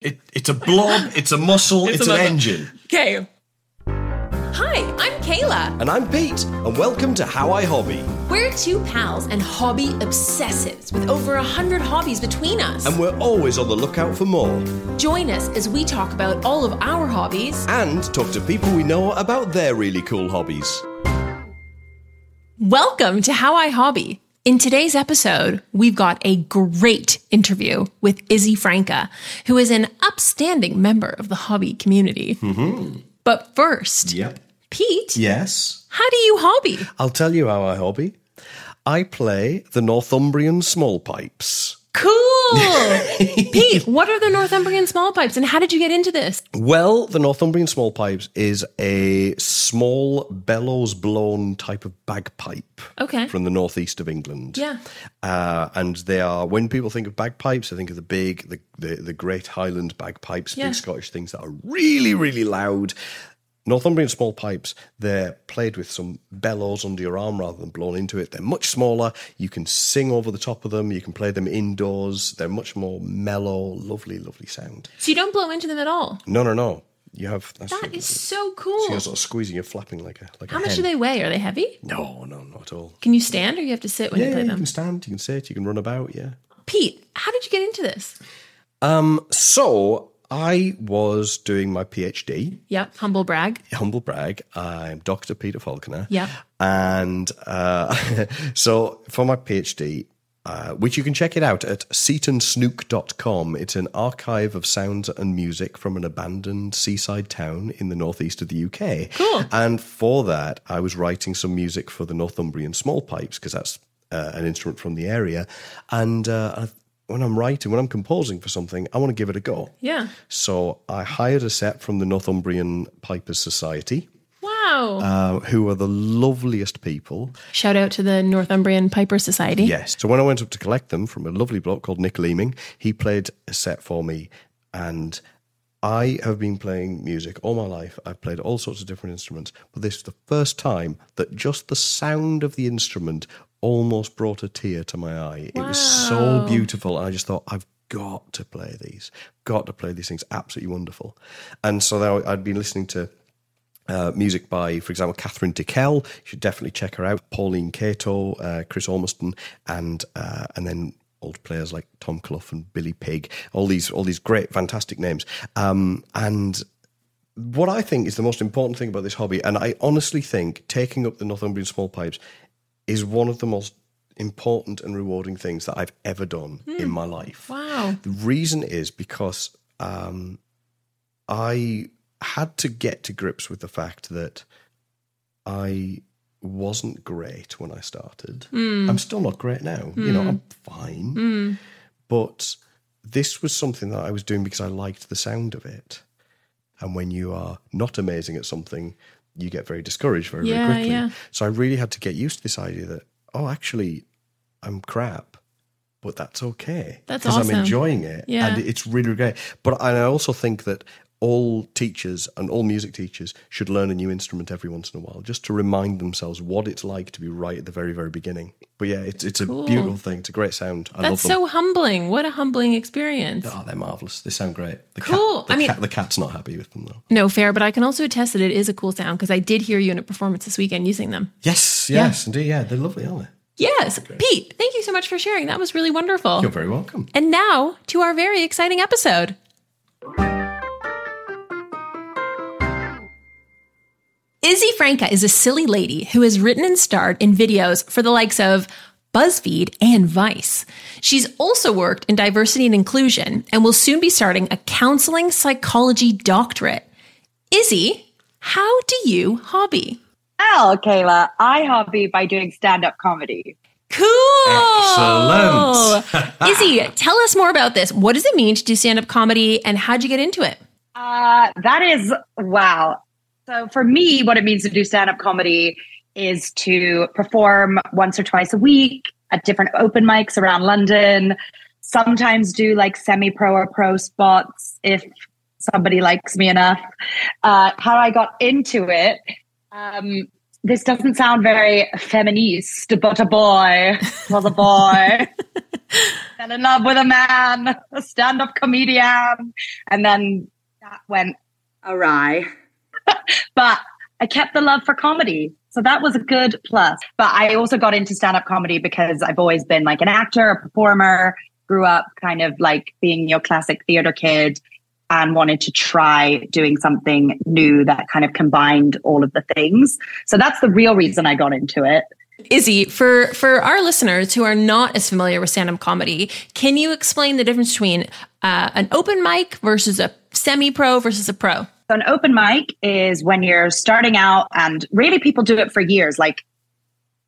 It, it's a blob, it's a muscle, it's, It's a an muscle. engine. Okay. Hi, I'm Kayla. And I'm Pete, and welcome to How I Hobby. We're two pals and hobby obsessives with over a hundred hobbies between us. And we're always on the lookout for more. Join us as we talk about all of our hobbies. And talk to people we know about their really cool hobbies. Welcome to How I Hobby. In today's episode, we've got a great interview with Izzy Francke, who is an upstanding member of the hobby community. Mm-hmm. But first, Yep. Pete, Yes. how do you hobby? I'll tell you how I hobby. I play the Northumbrian small pipes. Pete, what are the Northumbrian small pipes and how did you get into this? Well, the Northumbrian small pipes is a small bellows blown type of bagpipe Okay. from the northeast of England. Yeah. Uh, and they are when people think of bagpipes, they think of the big, the the, the great Highland bagpipes, Yeah. big Scottish things that are really, really loud. Northumbrian small pipes, they're played with some bellows under your arm rather than blown into it. They're much smaller. You can sing over the top of them. You can play them indoors. They're much more mellow, lovely, lovely sound. So you don't blow into them at all. No, no, no. You have that's That it. is so So cool. you're sort of squeezing, you're flapping like a like How a much hen. do they weigh? Are they heavy? No, no, not at all. Can you stand or you have to sit when Yeah, you play them? you can stand, you can sit, you can run about. Yeah. Pete, how did you get into this? Um. So I was doing my PhD. Yep, humble brag. Humble brag. I'm Dr. Peter Falconer. Yeah. And uh, so for my PhD, uh, which you can check it out at seatonsnook.com. It's an archive of sounds and music from an abandoned seaside town in the northeast of the UK. Cool. And for that, I was writing some music for the Northumbrian small pipes because that's uh, an instrument from the area. And uh, when I'm writing, when I'm composing for something, I want to give it a go. Yeah. So I hired a set from the Northumbrian Pipers Society, Wow. uh, who are the loveliest people. Shout out to the Northumbrian Piper Society. Yes. So when I went up to collect them from a lovely bloke called Nick Leeming, he played a set for me. And I have been playing music all my life. I've played all sorts of different instruments. But this is the first time that just the sound of the instrument almost brought a tear to my eye. It was so beautiful. I just thought, I've got to play these. Got to play these things. Absolutely wonderful. And so I'd been listening to uh, music by, for example, Kathryn Tickell. You should definitely check her out. Pauline Cato, uh, Chris Ormiston, and uh, and then old players like Tom Clough and Billy Pigg. All these all these great, fantastic names. Um, and what I think is the most important thing about this hobby, and I honestly think taking up the Northumbrian small pipes is one of the most important and rewarding things that I've ever done in hmm. my life. Wow. The reason is because um, I had to get to grips with the fact that I wasn't great when I started. Hmm. I'm still not great now. You know, hmm. I'm fine. But this was something that I was doing because I liked the sound of it. And when you are not amazing at something, you get very discouraged very, Yeah, very quickly. yeah. So I really had to get used to this idea that, oh, actually, I'm crap, but that's okay. That's Because awesome. I'm enjoying it. Yeah. And it's really, really great. But I also think that all teachers and all music teachers should learn a new instrument every once in a while just to remind themselves what it's like to be right at the very, very beginning. But yeah, it's, it's Cool. a beautiful thing. It's a great sound. I That's so humbling. What a humbling experience. Oh, they're marvelous. They sound great. The Cool. Cat, the, I mean- cat, the cat's not happy with them though. No, fair, but I can also attest that it is a cool sound because I did hear you in a performance this weekend using them. Yes, yes, indeed. Yeah, they're lovely, aren't they? Yes. Pete, thank you so much for sharing. That was really wonderful. You're very welcome. And now to our very exciting episode. Izzy Francke is a silly lady who has written and starred in videos for the likes of BuzzFeed and Vice. She's also worked in diversity and inclusion and will soon be starting a counseling psychology doctorate. Izzy, how do you hobby? Well, Kayla, I hobby by doing stand up comedy. Cool. Excellent. Izzy, tell us more about this. What does it mean to do stand up comedy and how'd you get into it? Uh, that is wow. So for me, what it means to do stand up comedy is to perform once or twice a week at different open mics around London. Sometimes do like semi pro or pro spots if somebody likes me enough. Uh, how I got into it. Um, this doesn't sound very feminist, but a boy was a boy. fell in love with a man, a stand up comedian. And then that went awry. but I kept the love for comedy. So that was a good plus. But I also got into stand up comedy because I've always been like an actor, a performer, grew up kind of like being your classic theater kid and wanted to try doing something new that kind of combined all of the things. So that's the real reason I got into it. Izzy, for for our listeners who are not as familiar with stand-up comedy, can you explain the difference between uh, an open mic versus a semi-pro versus a pro? So an open mic is when you're starting out, and really people do it for years. Like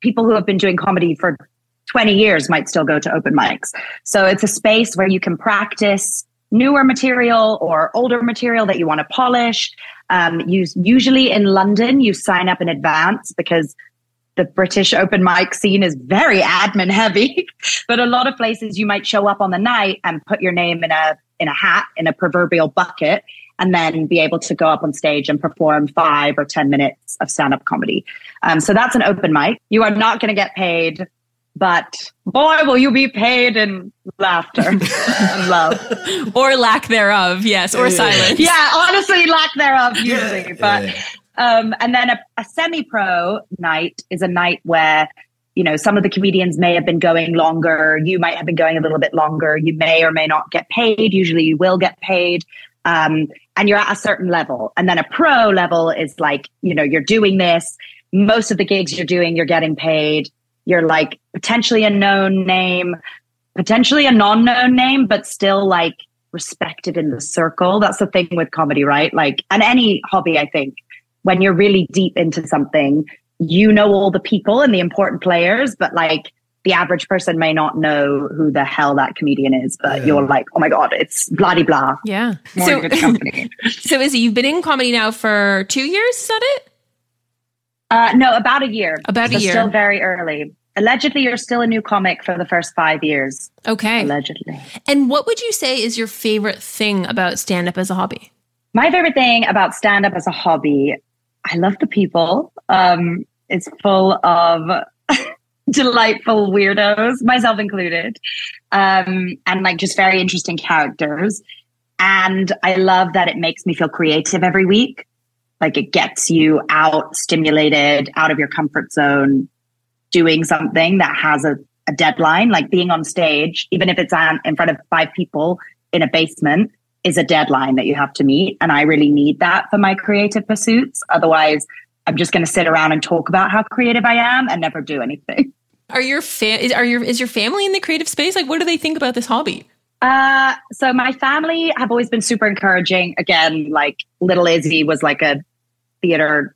people who have been doing comedy for 20 years might still go to open mics. So it's a space where you can practice newer material or older material that you want to polish. Um, you, usually in London, you sign up in advance because the British open mic scene is very admin heavy. but a lot of places you might show up on the night and put your name in a in a hat in a proverbial bucket and then be able to go up on stage and perform five or 10 minutes of stand up comedy. Um, so that's an open mic. You are not going to get paid but boy, will you be paid in laughter and love. or lack thereof, yes, or silence. Yeah, honestly, lack thereof usually. But um, and then a, a semi-pro night is a night where you know some of the comedians may have been going longer. You might have been going a little bit longer. You may or may not get paid. Usually, you will get paid. Um, and you're at a certain level. And then a pro level is like, you know, you're doing this. Most of the gigs you're doing, you're getting paid you're like potentially a known name, potentially a non known name, but still like respected in the circle. That's the thing with comedy, right? Like, and any hobby, I think, when you're really deep into something, you know all the people and the important players, but like the average person may not know who the hell that comedian is, but yeah. you're like, oh my God, it's blah blah. Yeah. More so, good company. so Izzy, you've been in comedy now for two years, is that it? Uh, no, about a year. About so a year. Still very early. Allegedly, you're still a new comic for the first five years. Okay. Allegedly. And what would you say is your favorite thing about stand up as a hobby? My favorite thing about stand up as a hobby, I love the people. Um, it's full of delightful weirdos, myself included, um, and like just very interesting characters. And I love that it makes me feel creative every week. Like it gets you out, stimulated, out of your comfort zone, doing something that has a, a deadline, like being on stage, even if it's in front of five people in a basement, is a deadline that you have to meet. And I really need that for my creative pursuits. Otherwise, I'm just going to sit around and talk about how creative I am and never do anything. Are your fa- is, are your is your family in the creative space? Like, what do they think about this hobby? Uh, so my family have always been super encouraging. Again, like little Izzy was like a theater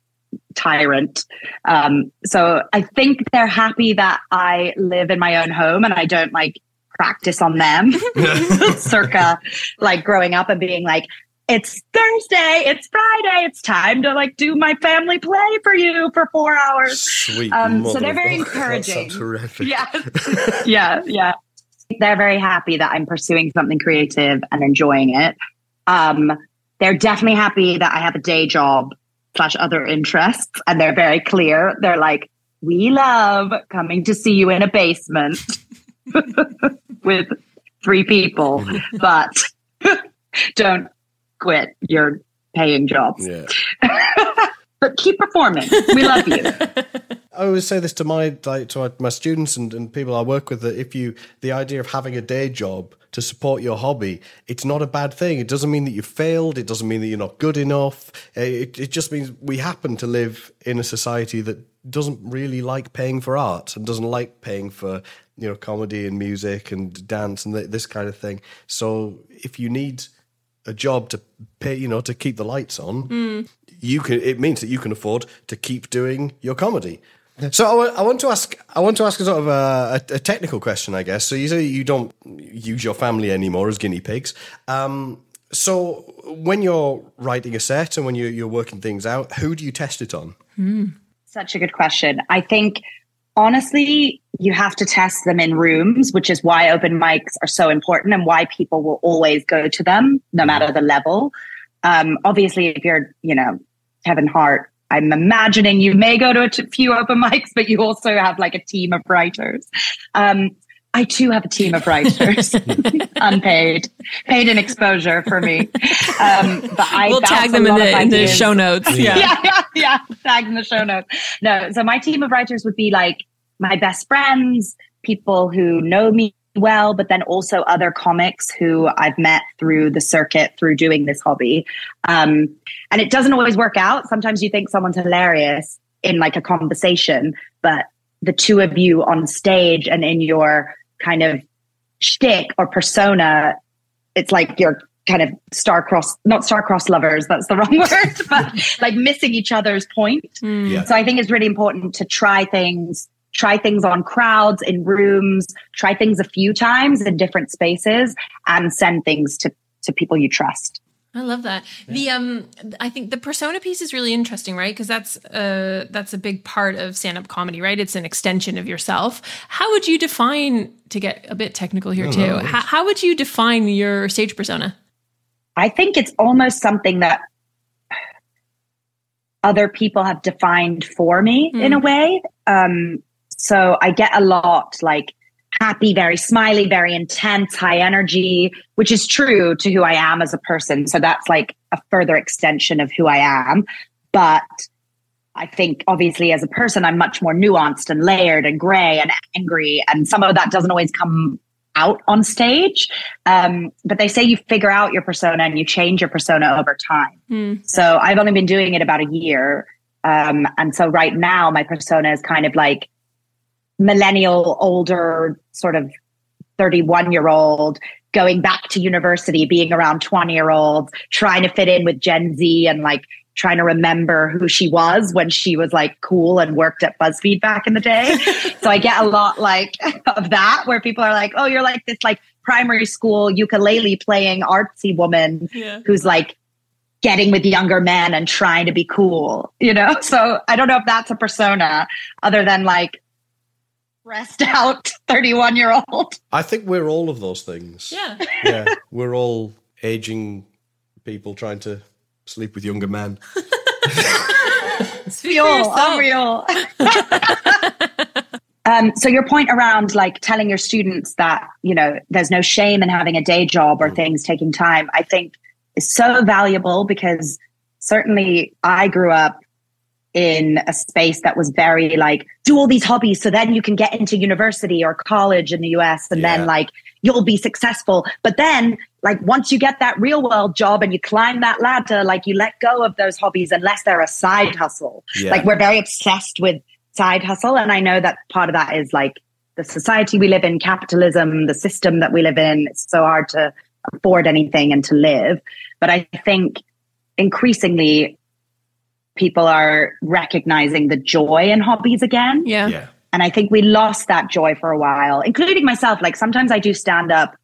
tyrant. Um, so I think they're happy that I live in my own home and I don't like practice on them circa like growing up and being like, it's Thursday, it's Friday, it's time to like do my family play for you for four hours. Sweet. Um, so they're very encouraging. terrific. Yeah. yeah. Yeah. They're very happy that I'm pursuing something creative and enjoying it. Um, they're definitely happy that I have a day job slash other interests. And they're very clear. They're like, we love coming to see you in a basement with three people, but don't quit your paying jobs. Yeah. but keep performing. We love you. I always say this to my like to my students and, and people I work with that if you the idea of having a day job to support your hobby, it's not a bad thing. It doesn't mean that you failed. It doesn't mean that you're not good enough. Eh, it, it just means we happen to live in a society that doesn't really like paying for art and doesn't like paying for you know comedy and music and dance and th- this kind of thing. So if you need a job to pay, you know, to keep the lights on, mm. you can. It means that you can afford to keep doing your comedy. So I, want to ask, I want to ask a sort of a, a, technical question, I guess. So you say you don't use your family anymore as guinea pigs. Um, so when you're writing a set and when you're, you're working things out, who do you test it on? Mm. Such a good question. I think honestly, you have to test them in rooms, which is why open mics are so important and why people will always go to them, no matter the level. Um, obviously, if you're, you know, Kevin Hart I'm imagining you may go to a t- few open mics, but you also have like a team of writers. Um, I too have a team of writers, unpaid, paid in exposure for me. Um, but I we'll tag them in the, in the, show notes. Yeah. yeah, yeah, yeah. Tag in the show notes. No, so my team of writers would be like my best friends, people who know me well, but then also other comics who I've met through the circuit through doing this hobby. Um, and it doesn't always work out. Sometimes you think someone's hilarious in like a conversation, but the two of you on stage and in your kind of shtick or persona, it's like you're kind of star-crossed, not star-crossed lovers, that's the wrong word, but like missing each other's point. Mm. Yeah. So I think it's really important to try things try things on crowds in rooms try things a few times in different spaces and send things to to people you trust I love that. Yeah. The um I think the persona piece is really interesting, right? Because that's uh that's a big part of stand-up comedy, right? It's an extension of yourself. How would you define to get a bit technical here no, too? No, how, how would you define your stage persona? I think it's almost something that other people have defined for me mm. in a way. Um so I get a lot like happy, very smiley, very intense, high energy, which is true to who I am as a person. So that's like a further extension of who I am. But I think obviously as a person, I'm much more nuanced and layered and gray and angry. And some of that doesn't always come out on stage. Um, but they say you figure out your persona and you change your persona over time. Mm. So I've only been doing it about a year. Um, and so right now my persona is kind of like millennial, older, sort of 31 year old going back to university, being around 20 year olds, trying to fit in with Gen Z and like trying to remember who she was when she was like cool and worked at BuzzFeed back in the day. so I get a lot like of that where people are like, oh, you're like this like primary school ukulele playing artsy woman yeah. who's like getting with younger men and trying to be cool, you know? So I don't know if that's a persona other than like stressed out 31 year old. I think we're all of those things. Yeah. Yeah. We're all aging people trying to sleep with younger men. it's real, unreal. um, so your point around like telling your students that, you know, there's no shame in having a day job or mm. things taking time, I think is so valuable because certainly I grew up in a space that was very like do all these hobbies so then you can get into university or college in the US and yeah. then like you'll be successful but then like once you get that real world job and you climb that ladder like you let go of those hobbies unless they're a side hustle yeah. like we're very obsessed with side hustle and I know that part of that is like the society we live in capitalism the system that we live in it's so hard to afford anything and to live but I think increasingly people are recognizing the joy in hobbies again. Yeah. yeah. And I think we lost that joy for a while, including myself. Like sometimes I do stand up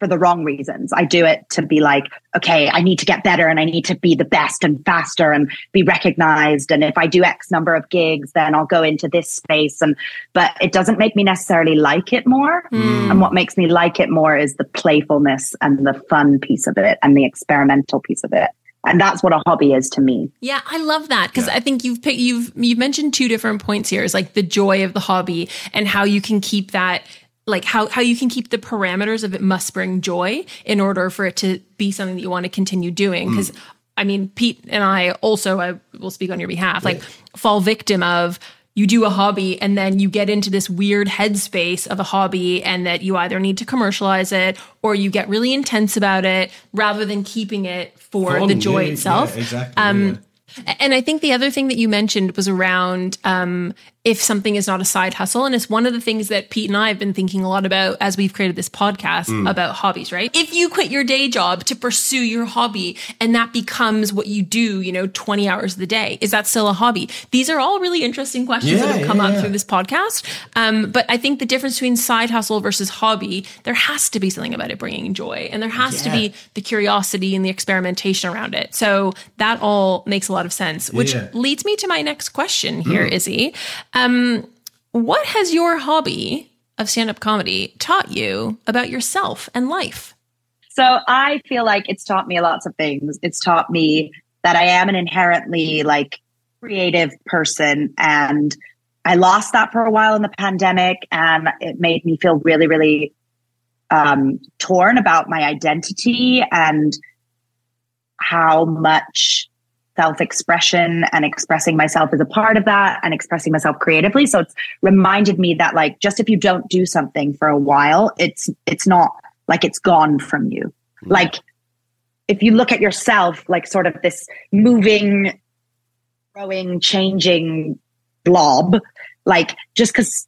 for the wrong reasons. I do it to be like, okay, I need to get better and I need to be the best and faster and be recognized. And if I do X number of gigs, then I'll go into this space. And, but it doesn't make me necessarily like it more. Mm. And what makes me like it more is the playfulness and the fun piece of it and the experimental piece of it and that's what a hobby is to me. Yeah, I love that because yeah. I think you've you've you've mentioned two different points here. Is like the joy of the hobby and how you can keep that like how how you can keep the parameters of it must bring joy in order for it to be something that you want to continue doing because mm. I mean Pete and I also I will speak on your behalf like fall victim of you do a hobby and then you get into this weird headspace of a hobby and that you either need to commercialize it or you get really intense about it rather than keeping it for Fun, the joy yeah, itself. Yeah, exactly. Um, yeah. And I think the other thing that you mentioned was around um, if something is not a side hustle. And it's one of the things that Pete and I have been thinking a lot about as we've created this podcast mm. about hobbies, right? If you quit your day job to pursue your hobby and that becomes what you do, you know, 20 hours of the day, is that still a hobby? These are all really interesting questions yeah, that have come yeah, up yeah. through this podcast. Um, but I think the difference between side hustle versus hobby, there has to be something about it bringing joy and there has to be the curiosity and the experimentation around it. So that all makes a lot of sense, which leads me to my next question here, mm. Izzy. Um, what has your hobby of stand up comedy taught you about yourself and life? So I feel like it's taught me lots of things. It's taught me that I am an inherently like creative person and I lost that for a while in the pandemic and it made me feel really, really um, torn about my identity and how much self expression and expressing myself is a part of that and expressing myself creatively. So it's reminded me that like just if you don't do something for a while, it's it's not like it's gone from you. Mm-hmm. Like if you look at yourself like sort of this moving, growing, changing blob, like just because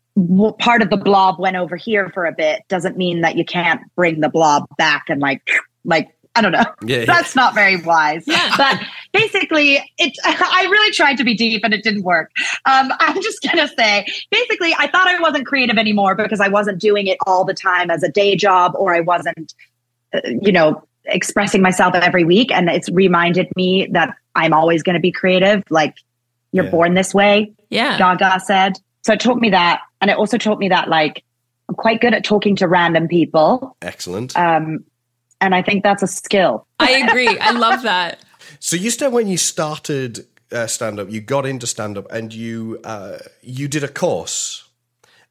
part of the blob went over here for a bit doesn't mean that you can't bring the blob back and like like I don't know. Yeah, That's not very wise. Yeah. But basically, it. I really tried to be deep and it didn't work. Um, I'm just gonna say, basically, I thought I wasn't creative anymore because I wasn't doing it all the time as a day job, or I wasn't, uh, you know, expressing myself every week. And it's reminded me that I'm always going to be creative. Like you're yeah. born this way. Yeah. Gaga said. So it taught me that. And it also taught me that like I'm quite good at talking to random people. Excellent. Um, and I think that's a skill. I agree. I love that. So you said when you started uh, stand up, you got into stand up and you uh, you did a course.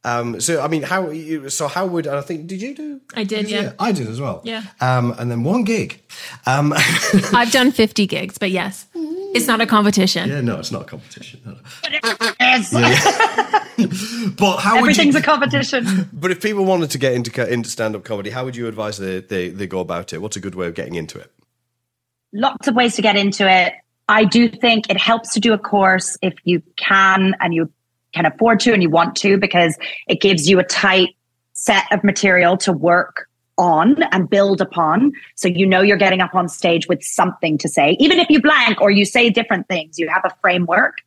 Um, so I mean, how? So how would I think? Did you do? I did. Yeah. yeah. I did as well. Yeah. Um, and then one gig. Um, I've done fifty gigs, but yes. It's not a competition. Yeah, no, it's not a competition. No. But it is. Yeah. but how Everything's you, a competition. But if people wanted to get into into stand up comedy, how would you advise they, they they go about it? What's a good way of getting into it? Lots of ways to get into it. I do think it helps to do a course if you can and you can afford to and you want to because it gives you a tight set of material to work on and build upon. So you know you're getting up on stage with something to say. Even if you blank or you say different things, you have a framework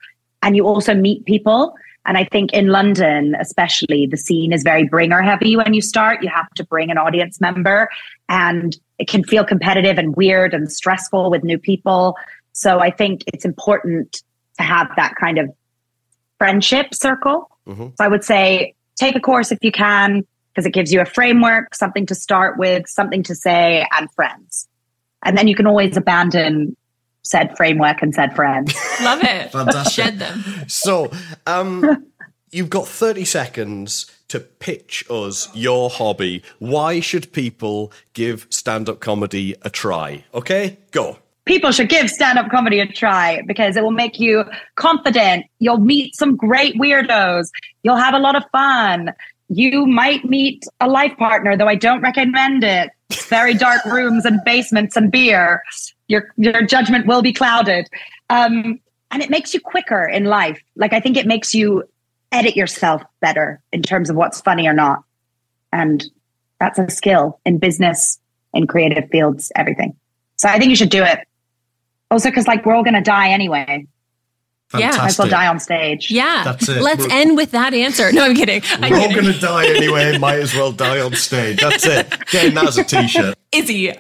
and you also meet people. And I think in London, especially, the scene is very bringer heavy when you start. You have to bring an audience member and it can feel competitive and weird and stressful with new people. So I think it's important to have that kind of friendship circle. Mm-hmm. So I would say take a course if you can, because it gives you a framework, something to start with, something to say, and friends. And then you can always abandon said framework and said friends. Love it. Fantastic. Shed them. So, um, you've got 30 seconds to pitch us your hobby. Why should people give stand up comedy a try? Okay, go. People should give stand up comedy a try because it will make you confident. You'll meet some great weirdos. You'll have a lot of fun you might meet a life partner, though I don't recommend it. Very dark rooms and basements and beer. Your your judgment will be clouded. Um, and it makes you quicker in life. Like I think it makes you edit yourself better in terms of what's funny or not. And that's a skill in business, in creative fields, everything. So I think you should do it. Also, because like we're all going to die anyway. Fantastic. Yeah, might as well die on stage. Yeah, that's it. Let's we're, end with that answer. No, I'm kidding. I'm we're all going to die anyway. might as well die on stage. That's it. Getting that as a t-shirt. Izzy,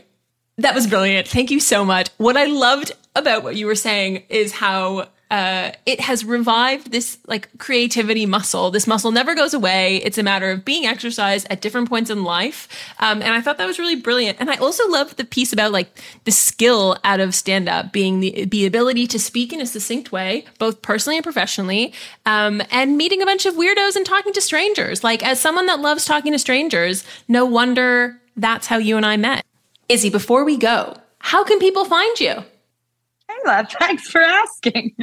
that was brilliant. Thank you so much. What I loved about what you were saying is how uh, it has revived this like creativity muscle. This muscle never goes away. It's a matter of being exercised at different points in life. Um, and I thought that was really brilliant. And I also loved the piece about like the skill out of stand up being the, the ability to speak in a succinct way, both personally and professionally, um, and meeting a bunch of weirdos and talking to strangers. Like, as someone that loves talking to strangers, no wonder that's how you and I met. Izzy, before we go, how can people find you? Kayla, thanks for asking.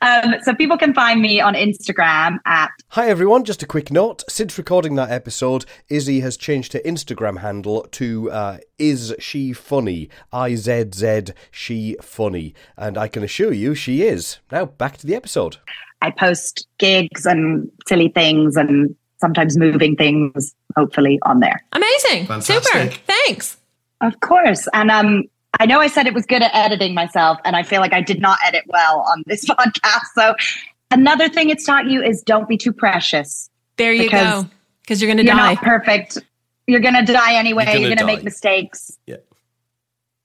Um, so people can find me on Instagram at. Hi everyone, just a quick note. Since recording that episode, Izzy has changed her Instagram handle to uh, Is She Funny? I Z Z She Funny. And I can assure you she is. Now back to the episode. I post gigs and silly things and sometimes moving things, hopefully, on there. Amazing. Fantastic. Super. Thanks. Of course. And um, I know I said it was good at editing myself, and I feel like I did not edit well on this podcast. So, another thing it's taught you is don't be too precious. There you go. Because you're going to die. Not perfect. You're going to die anyway. You're going to make mistakes. Yeah.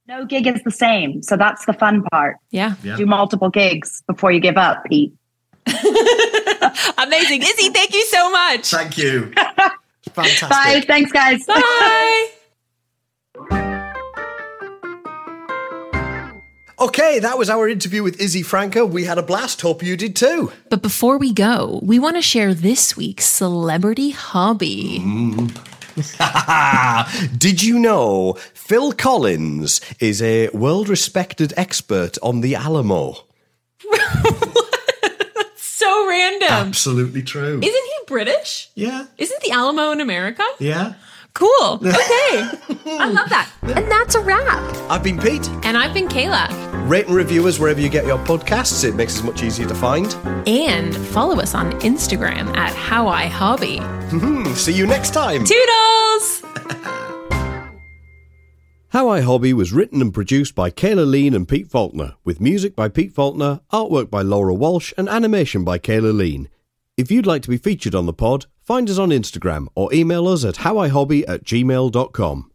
No gig is the same. So that's the fun part. Yeah. yeah. Do multiple gigs before you give up, Pete. Amazing. Izzy, thank you so much. Thank you. Fantastic. Bye. Thanks, guys. Bye. Okay, that was our interview with Izzy Francke. We had a blast. Hope you did too. But before we go, we want to share this week's celebrity hobby. Mm. did you know Phil Collins is a world respected expert on the Alamo? so random. Absolutely true. Isn't he British? yeah. Isn't the Alamo in America? Yeah. Cool. Okay. I love that. And that's a wrap. I've been Pete. And I've been Kayla. Rate and review us wherever you get your podcasts. It makes us much easier to find. And follow us on Instagram at How I Hobby. Mm-hmm. See you next time. Toodles! How I Hobby was written and produced by Kayla Lean and Pete Falconer, with music by Pete Falconer, artwork by Laura Walsh, and animation by Kayla Lean. If you'd like to be featured on the pod, find us on Instagram or email us at howihobby at gmail.com.